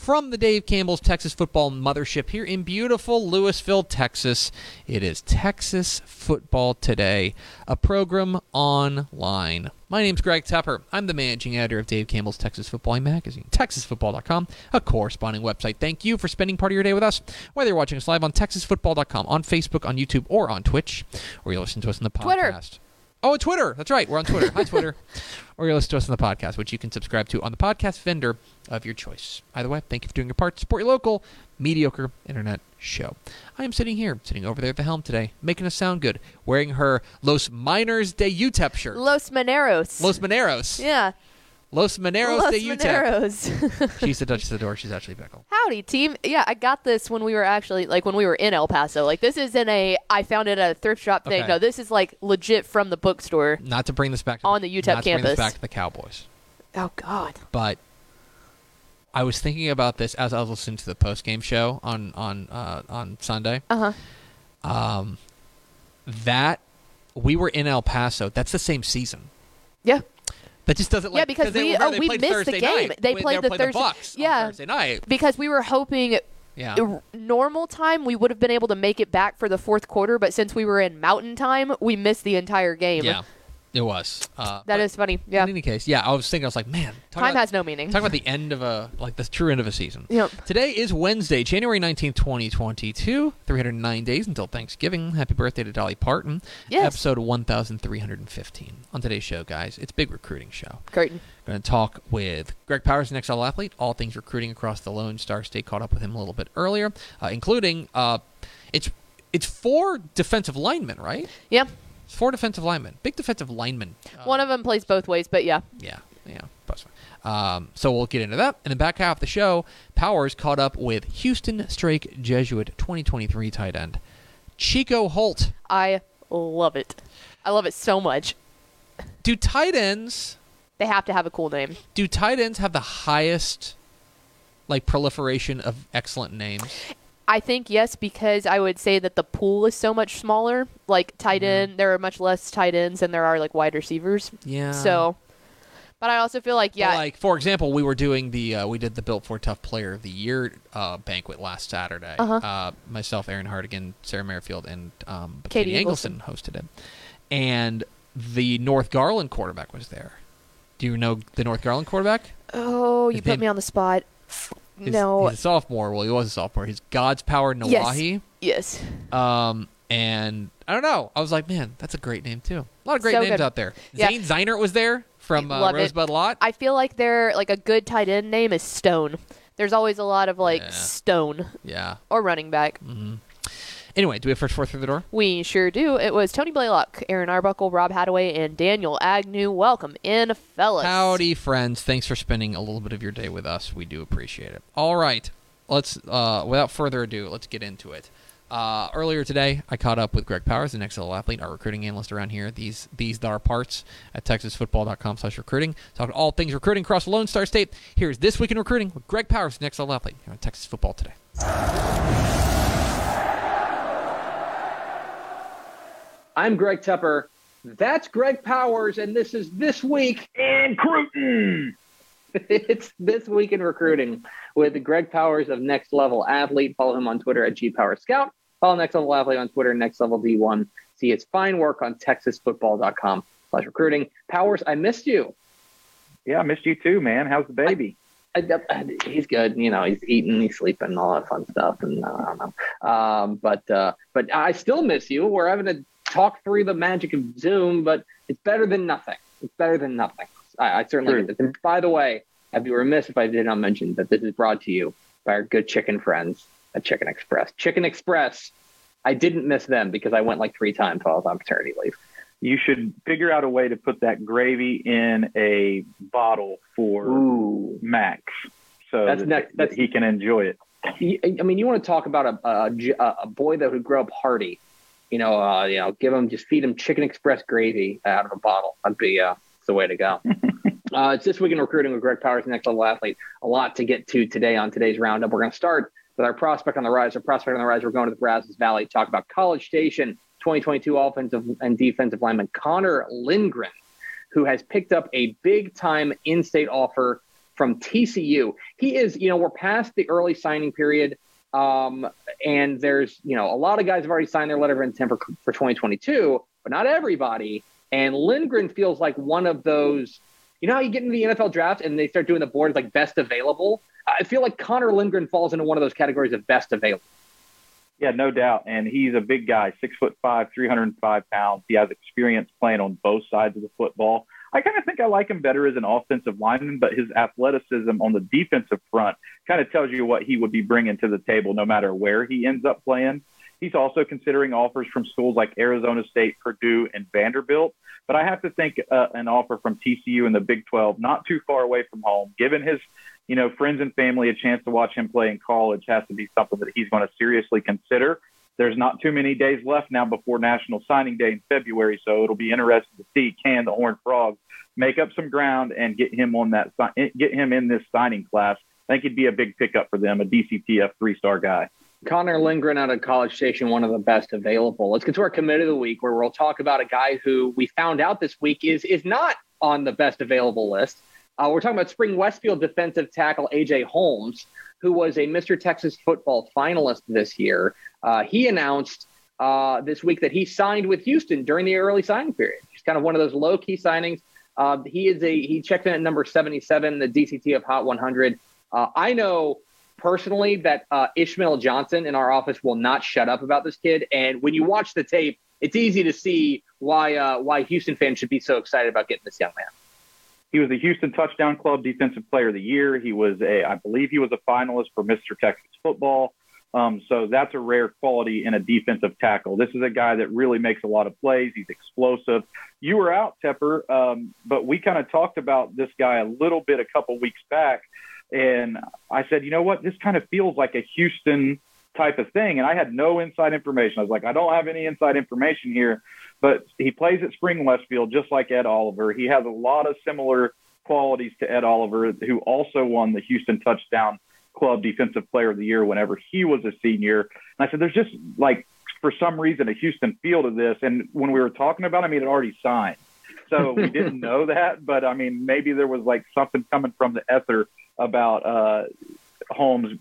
From the Dave Campbell's Texas Football Mothership here in beautiful Lewisville, Texas, it is Texas Football Today, a program online. My name's Greg Tepper. I'm the managing editor of Dave Campbell's Texas Football Magazine, TexasFootball.com, a corresponding website. Thank you for spending part of your day with us, whether you're watching us live on TexasFootball.com, on Facebook, on YouTube, or on Twitch, or you listen to us on the podcast. Twitter. Oh, Twitter. That's right. We're on Twitter. Hi, Twitter. or you listen to us on the podcast, which you can subscribe to on the podcast vendor of your choice. Either way, thank you for doing your part. to Support your local, mediocre internet show. I am sitting here, sitting over there at the helm today, making us sound good, wearing her Los Miners de UTEP shirt. Los Maneros. Los Mineros. yeah. Los Mineros Los de. Maneros. She's the Duchess of the Door. She's Ashley Pickle. Howdy, team. Yeah, I got this when we were actually like when we were in El Paso. Like this isn't a I found it at a thrift shop thing. Okay. No, this is like legit from the bookstore. Not to bring this back to On the UTEP not to bring this campus. back to the Cowboys. Oh God. but I was thinking about this as I was listening to the post game show on on uh, on Sunday. Uh huh. Um, that we were in El Paso. That's the same season. Yeah. That just doesn't. Like, Yeah, because we- remember oh, we missed the game. Night. They played the played Thursday- Bucks on yeah. Thursday night. Because we were hoping Yeah. normal time we would have been able to make it back for the fourth quarter, but since we were in mountain time, we missed the entire game. Yeah, it was. Uh, That is funny. Yeah. In any case, yeah, I was thinking. I was like, man, Time about, has no meaning. Talk about the end of a like the true end of a season. Yep. Today is Wednesday, January 19th, 2022. 309 days until Thanksgiving. Happy birthday to Dolly Parton. Yes. Episode 1315. On today's show, guys, it's a big recruiting show. Curtain. Going to talk with Greg Powers, an XL athlete, all things recruiting across the Lone Star State. Caught up with him a little bit earlier, uh, including uh, it's it's four defensive linemen, right? Yeah. Four defensive linemen, big defensive linemen. Uh, One of them plays both ways, but yeah. yeah, yeah. Um, so we'll get into that. And then back half of the show, Powers caught up with Houston Strake Jesuit 2023 tight end Chico Holt. I love it. I love it so much. Do tight ends? They have to have a cool name. Do tight ends have the highest like proliferation of excellent names? I think yes, because I would say that the pool is so much smaller. Like tight end, there are much less tight ends than there are like wide receivers. Yeah. So, but I also feel like But, yeah, like for example, we were doing the uh, we did the Built for Tough Player of the Year uh, banquet last Saturday. Uh-huh. Uh, myself, Aaron Hardigan, Sarah Merrifield, and um, Katie Katie, Engelson hosted it, and the North Garland quarterback was there. Do you know the North Garland quarterback? oh, you his put name- me on the spot. He's, no, he's a sophomore. Well, he was a sophomore. He's God's Power Nawahi. yes, yes. Um, and I don't know. I was like, man, that's a great name too. A lot of great So names good. out there. Yeah. Zane Zeinert was there from uh, Love it. Rosebud Lot. I feel like they're like a good tight end name is Stone. There's always a lot of like Yeah. Stone yeah. or running back. hmm Anyway, do we have first four through the door? We sure do. It was Tony Blaylock, Aaron Arbuckle, Rob Hadaway, and Daniel Agnew. Welcome in, fellas. Howdy, friends. Thanks for spending a little bit of your day with us. We do appreciate it. All right. Let's, uh, without further ado, let's get into it. Uh, earlier today, I caught up with Greg Powers, an XL athlete, our recruiting analyst around here. These these are parts at texasfootball.com slash recruiting. Talking all things recruiting across the Lone Star State. Here's This Week in Recruiting with Greg Powers, an XL athlete, here on Texas Football Today. I'm Greg Tepper. That's Greg Powers, and this is This Week in Recruiting. it's This Week in Recruiting with Greg Powers of Next Level Athlete. Follow him on Twitter at GPowerScout. Follow Next Level Athlete on Twitter, Next Level D1. See his fine work on TexasFootball.com slash recruiting. Powers, I missed you. Yeah, I missed you too, man. How's the baby? I, I, he's good. You know, he's eating, he's sleeping, all that fun stuff. And uh, I don't know. Um, but uh, but I still miss you. We're having to talk through the magic of Zoom, but it's better than nothing. It's better than nothing. I, I certainly True. get this. And by the way, I'd be remiss if I did not mention that this is brought to you by our good chicken friends at Chicken Express. Chicken Express. I didn't miss them because I went like three times while I was on paternity leave. You should figure out a way to put that gravy in a bottle for Ooh. Max, so That's that, next- that he can enjoy it. I mean, you want to talk about a, a, a- a boy that would grow up hearty. You know, uh, you know, give them just feed them Chicken Express gravy out of a bottle. That'd be uh, the way to go. uh, it's this week in recruiting with Greg Powers, next level athlete. A lot to get to today on today's roundup. We're going to start with our prospect on the rise. Our prospect on the rise. We're going to the Brazos Valley talk about College Station 2022 offensive and defensive lineman Connor Lindgren, who has picked up a big time in-state offer from TCU. He is, you know, we're past the early signing period. Um, and there's, you know, a lot of guys have already signed their letter of intent for, for 2022, but not everybody. And Lindgren feels like one of those, you know, how you get into the NFL draft and they start doing the boards like best available. I feel like Connor Lindgren falls into one of those categories of best available. Yeah, no doubt. And he's a big guy, six foot five, 305 pounds. He has experience playing on both sides of the football. I kind of think I like him better as an offensive lineman, but his athleticism on the defensive front kind of tells you what he would be bringing to the table no matter where he ends up playing. He's also considering offers from schools like Arizona State, Purdue, and Vanderbilt. But I have to think uh, an offer from TCU in the Big 12, not too far away from home, given his you know, friends and family a chance to watch him play in college has to be something that he's going to seriously consider. There's not too many days left now before National Signing Day in February, so it'll be interesting to see can the Horned Frogs make up some ground and get him on that get him in this signing class. I think he'd be a big pickup for them, a DCTF three-star guy. Connor Lindgren out of College Station, one of the best available. Let's get to our commit of the week, where we'll talk about a guy who we found out this week is is not on the best available list. Uh, we're talking about Spring Westfield defensive tackle AJ Holmes, who was a Mr. Texas football finalist this year. Uh, he announced uh, this week that he signed with Houston during the early signing period. He's kind of one of those low key signings. Uh, he is a he checked in at number 77, the DCTF Hot 100. Uh, I know personally that uh, Ishmael Johnson in our office will not shut up about this kid. And when you watch the tape, it's easy to see why why Houston fans should be so excited about getting this young man. He was the Houston Touchdown Club Defensive Player of the Year. He was a, I believe, he was a finalist for Mr. Texas Football. Um, so that's a rare quality in a defensive tackle. This is a guy that really makes a lot of plays. He's explosive. You were out, Tepper, um, but we kind of talked about this guy a little bit a couple weeks back, and I said, you know what, this kind of feels like a Houston type of thing. And I had no inside information. I was like, I don't have any inside information here, but he plays at Spring Westfield just like Ed Oliver. He has a lot of similar qualities to Ed Oliver, who also won the Houston Touchdown Club Defensive Player of the Year whenever he was a senior. And I said, there's just like, for some reason, a Houston feel to this. And when we were talking about him, he had already signed. So we didn't know that, but I mean, maybe there was like something coming from the ether about uh, Holmes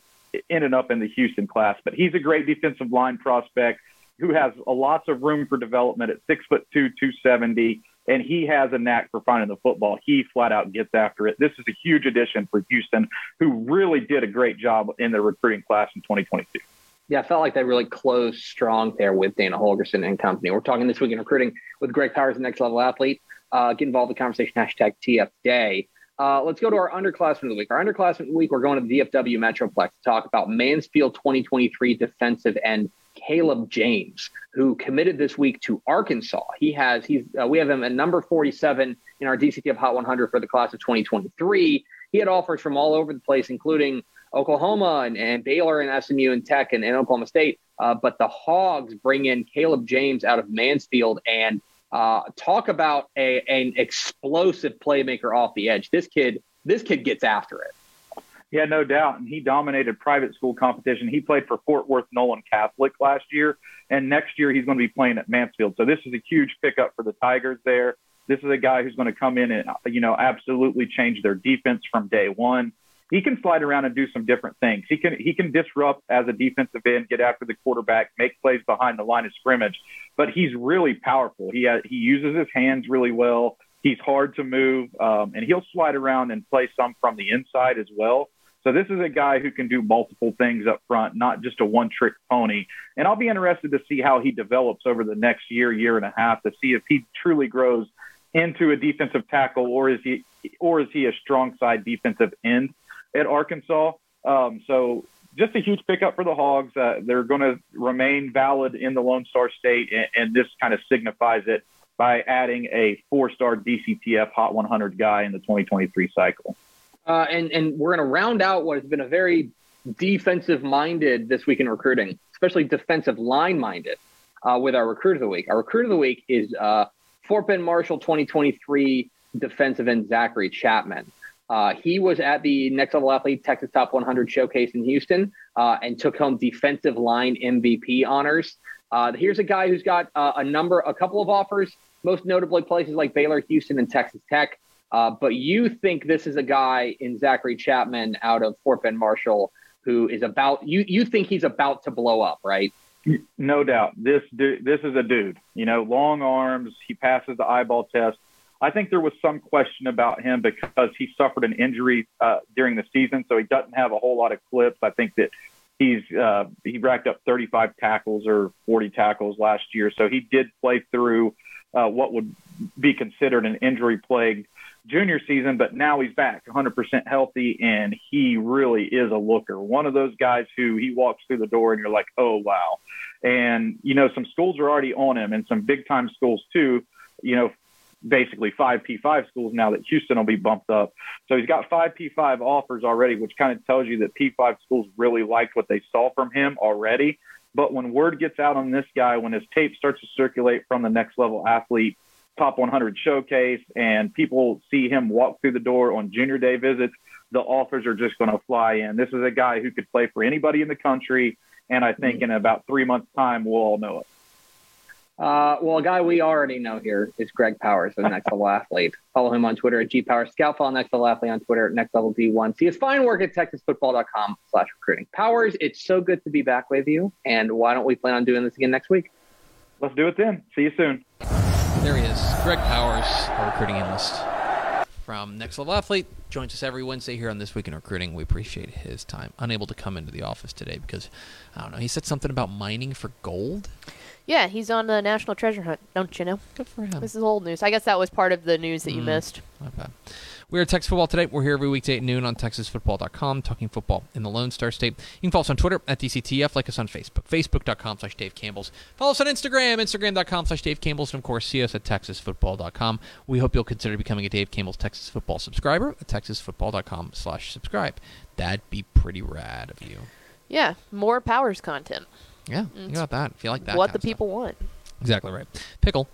ended up in the Houston class. But he's a great defensive line prospect who has a lots of room for development at six foot two, two seventy, and he has a knack for finding the football. He flat out gets after it. This is a huge addition for Houston, who really did a great job in their recruiting class in 2022. Yeah, I felt like they really closed strong there with Dana Holgorsen and company. We're talking this week in recruiting with Greg Powers, the next level athlete. Uh, get involved in the conversation, hashtag TF Day. Uh, let's go to our underclassmen of the week. Our underclassmen of the week, we're going to the DFW Metroplex to talk about Mansfield 2023 defensive end Caleb James, who committed this week to Arkansas. He has he's uh, we have him at number 47 in our DCTF Hot 100 for the class of 2023. He had offers from all over the place, including Oklahoma and, and Baylor and SMU and Tech and, and Oklahoma State. Uh, but the Hogs bring in Caleb James out of Mansfield and uh, talk about a, an explosive playmaker off the edge. This kid, this kid gets after it. Yeah, no doubt. And he dominated private school competition. He played for Fort Worth Nolan Catholic last year, and next year he's going to be playing at Mansfield. So this is a huge pickup for the Tigers there. This is a guy who's going to come in and you know absolutely change their defense from day one. He can slide around and do some different things. He can he can disrupt as a defensive end, get after the quarterback, make plays behind the line of scrimmage. But he's really powerful. He has, he uses his hands really well. He's hard to move, um, and he'll slide around and play some from the inside as well. So this is a guy who can do multiple things up front, not just a one-trick pony. And I'll be interested to see how he develops over the next year, year and a half, to see if he truly grows into a defensive tackle, or is he or is he a strong side defensive end at Arkansas? Um, so just a huge pickup for the Hogs. Uh, they're going to remain valid in the Lone Star State, and, and this kind of signifies it by adding a four-star DCTF Hot 100 guy in the 2023 cycle. Uh, and and we're going to round out what has been a very defensive-minded this week in recruiting, especially defensive line-minded, uh, with our recruit of the week. Our recruit of the week is uh, Fort Bend Marshall 2023 defensive end Zachary Chapman. Uh, he was at the Next Level Athlete Texas Top 100 Showcase in Houston uh, and took home defensive line MVP honors. Uh, here's a guy who's got uh, a number, a couple of offers, most notably places like Baylor, Houston, and Texas Tech. Uh, but you think this is a guy in Zachary Chapman out of Fort Bend Marshall who is about you? You think he's about to blow up, right? No doubt. This dude, this is a dude. You know, long arms. He passes the eyeball test. I think there was some question about him because he suffered an injury uh, during the season, so he doesn't have a whole lot of clips. I think that he's uh, he racked up 35 tackles or 40 tackles last year, so he did play through uh, what would be considered an injury-plagued junior season. But now he's back, 100% healthy, and he really is a looker. One of those guys who he walks through the door and you're like, oh wow. And you know, some schools are already on him, and some big-time schools too. You know, basically five P5 schools now that Houston will be bumped up. So he's got five P5 offers already, which kind of tells you that P5 schools really liked what they saw from him already. But when word gets out on this guy, when his tape starts to circulate from the next level athlete top 100 showcase and people see him walk through the door on junior day visits, the offers are just going to fly in. This is a guy who could play for anybody in the country. And I think in about three months' time, we'll all know it. Uh, well, a guy we already know here is Greg Powers, the next level athlete. Follow him on Twitter at gpower scout. Follow next level athlete on Twitter at next level D1. See his fine work at texasfootball.com slash recruiting. Powers, it's so good to be back with you. And why don't we plan on doing this again next week? Let's do it then. See you soon. There he is, Greg Powers, our recruiting analyst. From Next Level Athlete. Joins us every Wednesday here on This Week in Recruiting. We appreciate his time. Unable to come into the office today because, I don't know, he said something about mining for gold. Yeah, he's on the National Treasure Hunt, don't you know? Good for him. This is old news. I guess that was part of the news that you Mm. missed. Not bad. We're at Texas Football today. We're here every weekday at noon on TexasFootball.com, talking football in the Lone Star State. You can follow us on Twitter at DCTF, like us on Facebook, Facebook.com slash Dave Campbell's. Follow us on Instagram, Instagram.com slash Dave Campbell's, and of course, see us at TexasFootball.com. We hope you'll consider becoming a Dave Campbell's Texas Football subscriber at TexasFootball.com slash subscribe. That'd be pretty rad of you. Yeah, more powers content. Yeah, think about that. If you like that. what the of stuff. people want. Exactly right. Pickle.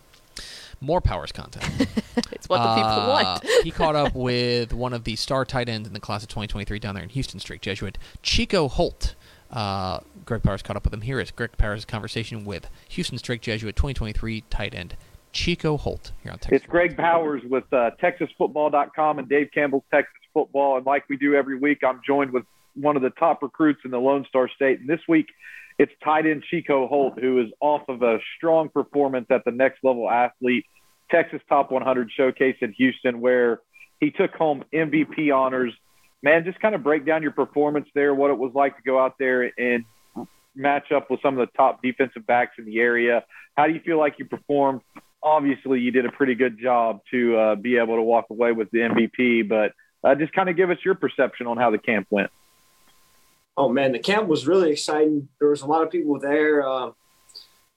More powers content. It's what the people Uh, want. he caught up with one of the star tight ends in the class of 2023 down there in Houston, Strake, Jesuit, Chico Holt. Uh, Greg Powers caught up with him. Here is Greg Powers' conversation with Houston Strake Jesuit 2023 tight end Chico Holt here on Texas. It's Greg Powers with uh, TexasFootball.com and Dave Campbell's Texas Football. And like we do every week, I'm joined with one of the top recruits in the Lone Star State. And this week, it's tight end Chico Holt, who is off of a strong performance at the next level athlete, Texas Top 100 Showcase in Houston, where he took home MVP honors. Man, just kind of break down your performance there, what it was like to go out there and match up with some of the top defensive backs in the area. How do you feel like you performed? Obviously, you did a pretty good job to uh, be able to walk away with the MVP, but uh, just kind of give us your perception on how the camp went. Oh man, the camp was really exciting. There was a lot of people there. Uh,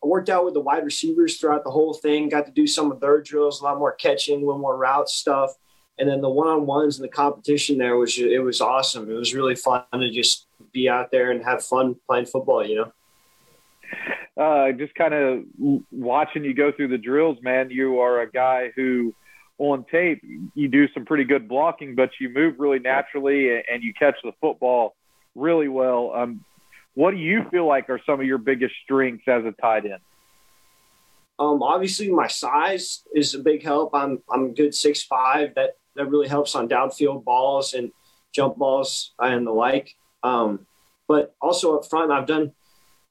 I worked out with the wide receivers throughout the whole thing. Got to do some of their drills, a lot more catching, a little more route stuff, and then the one on ones and the competition there was it was awesome. It was really fun to just be out there and have fun playing football. You know. Uh, just kind of watching you go through the drills, man. You are a guy who, on tape, you do some pretty good blocking, but you move really naturally and you catch the football really well. Um, what do you feel like are some of your biggest strengths as a tight end? Um, obviously, my size is a big help. I'm I'm good six five. That that really helps on downfield balls and jump balls and the like. Um, but also up front, I've done.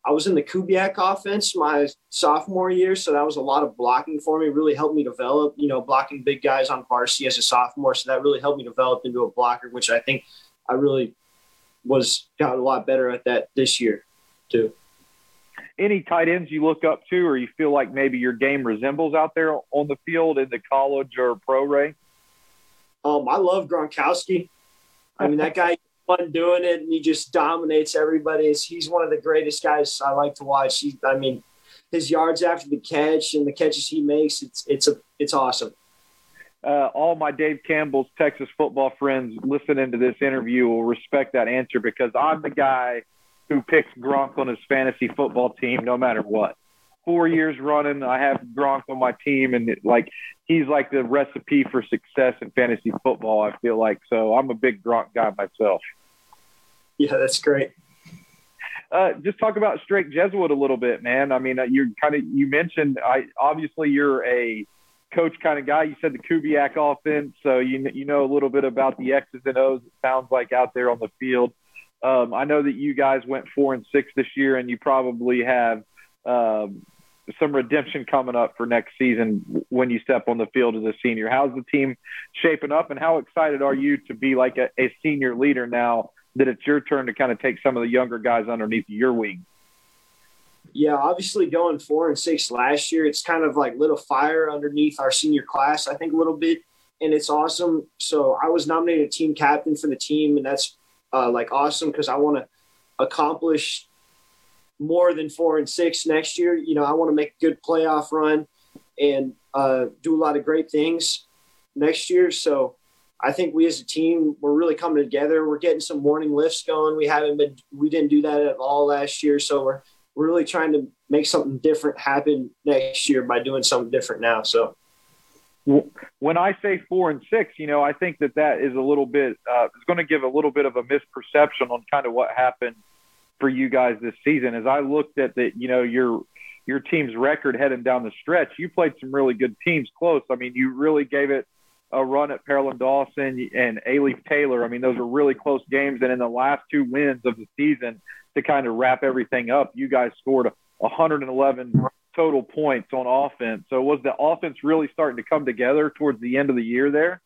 I was in the Kubiak offense my sophomore year, so that was a lot of blocking for me. Really helped me develop. You know, blocking big guys on varsity as a sophomore, so that really helped me develop into a blocker, which I think I really was got a lot better at that this year too. any tight ends you look up to, or you feel like maybe your game resembles out there on the field in the college or pro ranks? Um, I love Gronkowski. I mean, that guy fun doing it, and he just dominates everybody. He's one of the greatest guys I like to watch. He, I mean, his yards after the catch and the catches he makes, it's it's a it's awesome. Uh, all my Dave Campbell's Texas football friends listening to this interview will respect that answer because I'm the guy who picks Gronk on his fantasy football team no matter what. Four years running, I have Gronk on my team, and it, like he's like the recipe for success in fantasy football. I feel like so. I'm a big Gronk guy myself. Yeah, that's great. Uh, just talk about Strake Jesuit a little bit, man. I mean, uh, you kind of you mentioned I obviously you're a coach kind of guy. You said the Kubiak offense, so you you know a little bit about the X's and O's. It sounds like out there on the field. Um, I know that you guys went four and six this year, and you probably have um, some redemption coming up for next season when you step on the field as a senior. How's the team shaping up, and how excited are you to be like a, a senior leader now that it's your turn to kind of take some of the younger guys underneath your wing? Yeah, obviously going four and six last year, it's kind of like lit a fire underneath our senior class, I think a little bit, and it's awesome. So I was nominated team captain for the team, and that's uh, like awesome because I want to accomplish more than four and six next year. You know, I want to make a good playoff run and uh, do a lot of great things next year. So I think we as a team we're really coming together. We're getting some morning lifts going. We haven't been we didn't do that at all last year, so we're we're really trying to make something different happen next year by doing something different now. So when I say four and six, you know, I think that that is a little bit uh, is going to give a little bit of a misperception on kind of what happened for you guys this season. As I looked at the, you know, your your team's record heading down the stretch, you played some really good teams close. I mean, you really gave it a run at Pearland Dawson and Alief Taylor. I mean, those were really close games. And in the last two wins of the season, to kind of wrap everything up, you guys scored 111 total points on offense. So was the offense really starting to come together towards the end of the year there?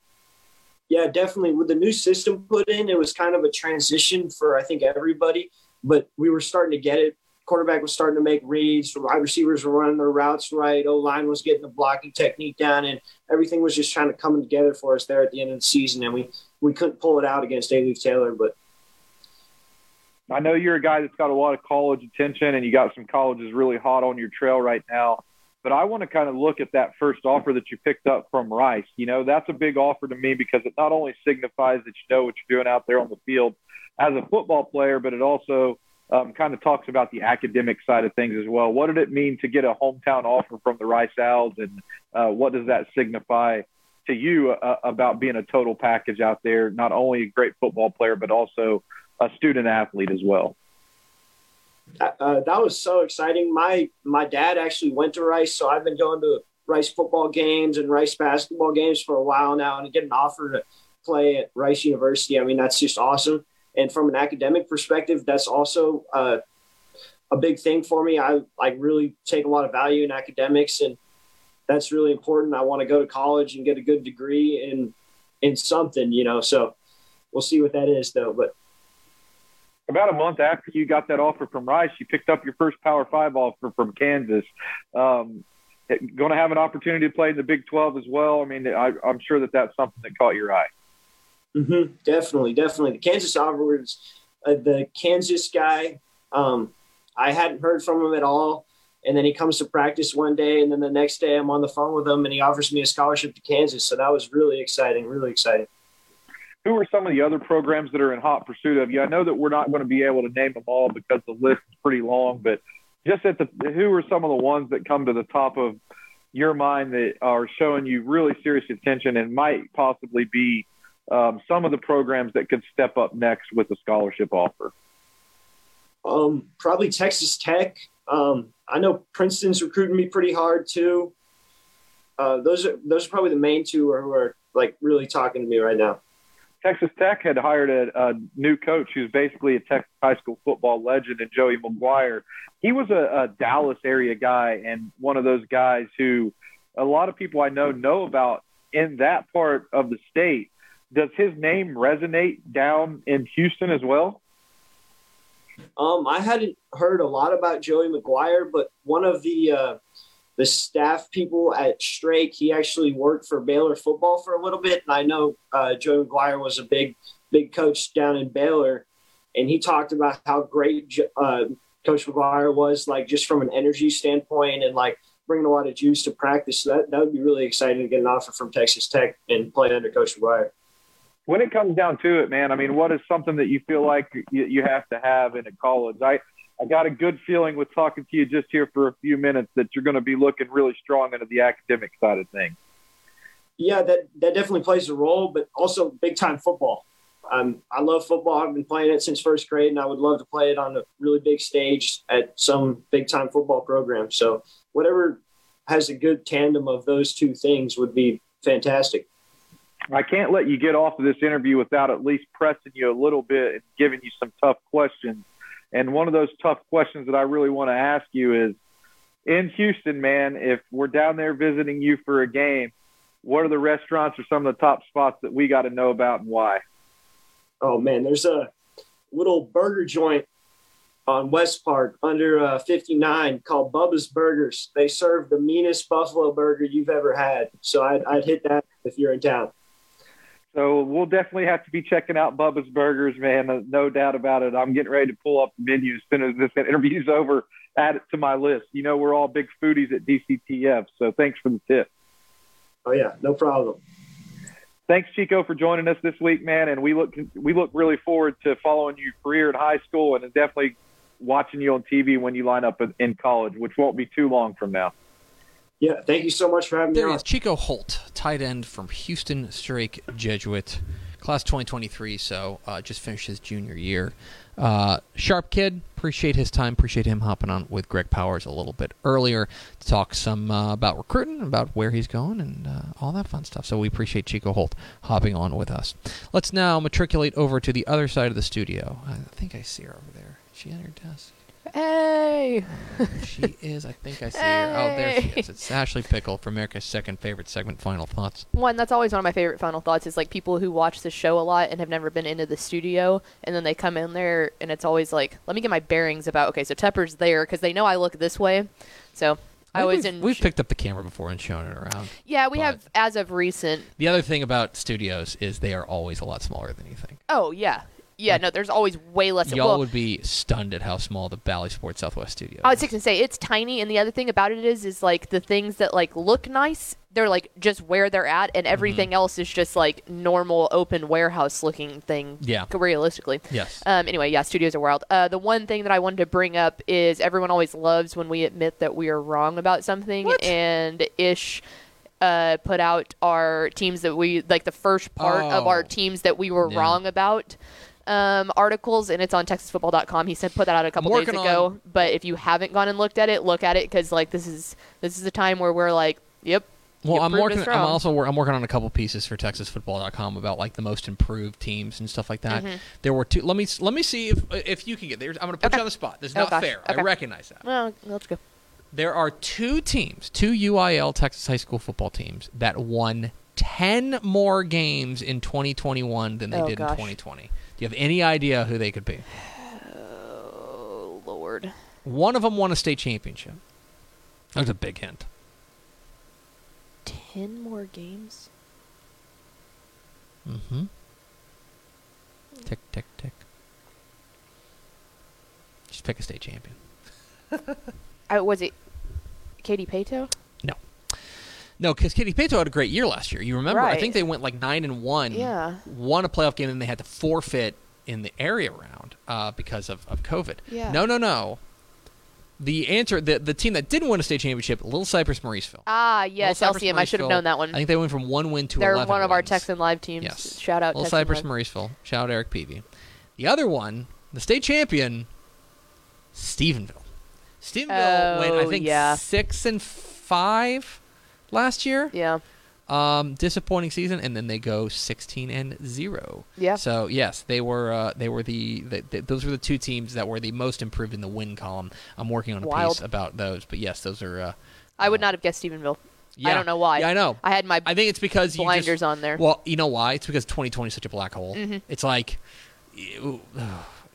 Yeah, definitely. With the new system put in, it was kind of a transition for I think everybody, but we were starting to get it quarterback was starting to make reads. Wide receivers were running their routes right. O line was getting the blocking technique down, and everything was just trying to coming together for us there at the end of the season. And we we couldn't pull it out against Alief Taylor, but. I know you're a guy that's got a lot of college attention, and you got some colleges really hot on your trail right now. But I want to kind of look at that first offer that you picked up from Rice. You know, that's a big offer to me because it not only signifies that you know what you're doing out there on the field as a football player, but it also um, kind of talks about the academic side of things as well. What did it mean to get a hometown offer from the Rice Owls, and uh, what does that signify to you uh, about being a total package out there? Not only a great football player, but also a student athlete as well. Uh, that was so exciting. My my dad actually went to Rice, so I've been going to Rice football games and Rice basketball games for a while now, and to get an offer to play at Rice University, I mean that's just awesome. And from an academic perspective, that's also uh, a big thing for me. I like really take a lot of value in academics, and that's really important. I want to go to college and get a good degree in in something, you know. So we'll see what that is, though. But about a month after you got that offer from Rice, you picked up your first Power Five offer from Kansas. Um, going to have an opportunity to play in the Big 12 as well. I mean, I, am sure that that's something that caught your eye. Mm-hmm. Definitely, definitely. The Kansas was uh, the Kansas guy. Um, I hadn't heard from him at all. And then he comes to practice one day, and then the next day I'm on the phone with him, and he offers me a scholarship to Kansas. So that was really exciting, really exciting. Who are some of the other programs that are in hot pursuit of you? I know that we're not going to be able to name them all because the list is pretty long, but just at the who are some of the ones that come to the top of your mind that are showing you really serious attention and might possibly be um, some of the programs that could step up next with a scholarship offer? Um, probably Texas Tech. Um, I know Princeton's recruiting me pretty hard too. Uh, those are those are probably the main two who are, who are like really talking to me right now. Texas Tech had hired a, a, new coach who's basically a Texas high school football legend, and Joey McGuire. He was a, a Dallas area guy and one of those guys who a lot of people I know know about in that part of the state does his name resonate down in Houston as well? Um, I hadn't heard a lot about Joey McGuire, but one of the uh, the staff people at Strake, he actually worked for Baylor football for a little bit, and I know uh, Joey McGuire was a big big coach down in Baylor, and he talked about how great uh, Coach McGuire was, like just from an energy standpoint and like bringing a lot of juice to practice. So that that would be really exciting to get an offer from Texas Tech and play under Coach McGuire when it comes down to it, man, I mean, what is something that you feel like you, you have to have in a college? I, I got a good feeling with talking to you just here for a few minutes that you're going to be looking really strong into the academic side of things. Yeah, that, that definitely plays a role, but also big time football. Um, I love football. I've been playing it since first grade, and I would love to play it on a really big stage at some big time football program. So, whatever has a good tandem of those two things would be fantastic. I can't let you get off of this interview without at least pressing you a little bit and giving you some tough questions. And one of those tough questions that I really want to ask you is in Houston, man, if we're down there visiting you for a game, what are the restaurants or some of the top spots that we got to know about and why? Oh, man, there's a little burger joint on West Park under uh, 59 called Bubba's Burgers. They serve the meanest buffalo burger you've ever had. So I'd, I'd hit that if you're in town. So we'll definitely have to be checking out Bubba's Burgers, man. No doubt about it. I'm getting ready to pull up the menu as soon as this interview's over. Add it to my list. You know, we're all big foodies at DCTF, so thanks for the tip. Oh yeah, no problem. Thanks, Chico, for joining us this week, man. And we look we look really forward to following your career in high school and definitely watching you on TV when you line up in college, which won't be too long from now. Yeah, thank you so much for having there me. There is Chico Holt, tight end from Houston Strake Jesuit, class 2023. So uh, just finished his junior year. Uh, sharp kid. Appreciate his time. Appreciate him hopping on with Greg Powers a little bit earlier to talk some uh, about recruiting, about where he's going, and uh, all that fun stuff. So we appreciate Chico Holt hopping on with us. Let's now matriculate over to the other side of the studio. I think I see her over there. Is she on her desk? Hey. she is. I think I see her. Oh, there she is. It's Ashley Pickle for America's second favorite segment, Final Thoughts. One, that's always one of my favorite Final Thoughts is like people who watch the show a lot and have never been into the studio, and then they come in there, and it's always like, let me get my bearings about, okay, so Tepper's there, because they know I look this way. So I, always we've, we've picked up the camera before and shown it around. Yeah, we have as of recent. The other thing about studios is they are always a lot smaller than you think. Oh yeah, yeah, no, there's always way less. Y'all well, would be stunned at how small the Bally Sports Southwest studio. I was just gonna say it's tiny, and the other thing about it is, is like the things that like look nice, they're like just where they're at, and everything mm-hmm. else is just like normal open warehouse looking thing. Yeah, realistically. Yes. Um. Anyway, yeah, studios are wild. Uh, the one thing that I wanted to bring up is everyone always loves when we admit that we are wrong about something, what? and ish. Uh, put out our teams that we like the first part oh. of our oh. teams that we were yeah. wrong about um, articles, and it's on TexasFootball.com. He said put that out a couple days ago. On... But if you haven't gone and looked at it, look at it because like this is this is a time where we're like, yep. Well, I'm working. I'm also I'm working on a couple pieces for TexasFootball.com about like the most improved teams and stuff like that. Mm-hmm. There were two. Let me let me see if if you can get there. I'm going to put okay. you on the spot. This is oh, not gosh. fair. Okay. I recognize that. Well, let's go. There are two teams, two UIL Texas high school football teams that won 10 more games in 2021 than they oh, did gosh. in 2020 Do you have any idea who they could be? Oh, Lord. One of them won a state championship. That was a big hint. Ten more games? Mm-hmm. Tick, tick, tick. Just pick a state champion. uh, was it Katy Paetow? No. Because Katy Paetow had a great year last year. You remember? Right. I think they went like nine and one. Yeah. Won a playoff game, and they had to forfeit in the area round uh, because of, of COVID. Yeah. No, no, no. The answer, the the team that didn't win a state championship, Little Cypress Mauriceville. Ah, yes, Cypress LCM. I should have known that one. I think they went from one win to They're 11 one of wins. our Texan Live teams. Yes. Shout out Little Texan Cypress Live. Mauriceville. Shout out Eric Peavy. The other one, the state champion, Stephenville. Stephenville oh, went, I think, yeah. six and five last year. Yeah. Um, disappointing season, and then they go 16 and zero. Yeah. So yes, they were uh, they were the, the, the, those were the two teams that were the most improved in the win column. I'm working on a Wild. piece about those, but yes, those are. Uh, I would not have guessed Stephenville. yeah, I don't know why. Yeah, I know. I had my I think it's because you blinders just, on there. Well, you know why? It's because 2020 is such a black hole. Mm-hmm. It's like.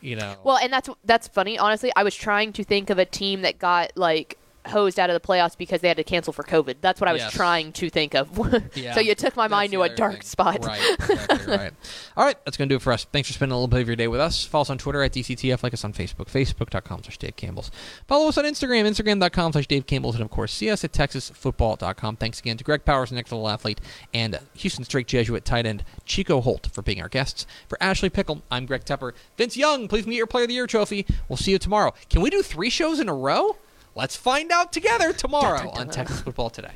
you know. Well, and that's that's funny. Honestly, I was trying to think of a team that got like hosed out of the playoffs because they had to cancel for COVID. That's what I was Yes. trying to think of. Yeah. so you took my mind to a dark thing. spot. Right, exactly right. All right, that's going to do it for us. Thanks for spending a little bit of your day with us. Follow us on Twitter at DCTF. Like us on Facebook, facebook.com slash Dave Campbell's. Follow us on Instagram, instagram.com slash Dave Campbell's. And, of course, see us at texasfootball.com. Thanks again to Greg Powers, the next level athlete, and Houston Strake Jesuit tight end Chico Holt for being our guests. For Ashley Pickle, I'm Greg Tepper. Vince Young, please meet your Player of the Year trophy. We'll see you tomorrow. Can we do three shows in a row? Let's find out together tomorrow on Texas Football Today.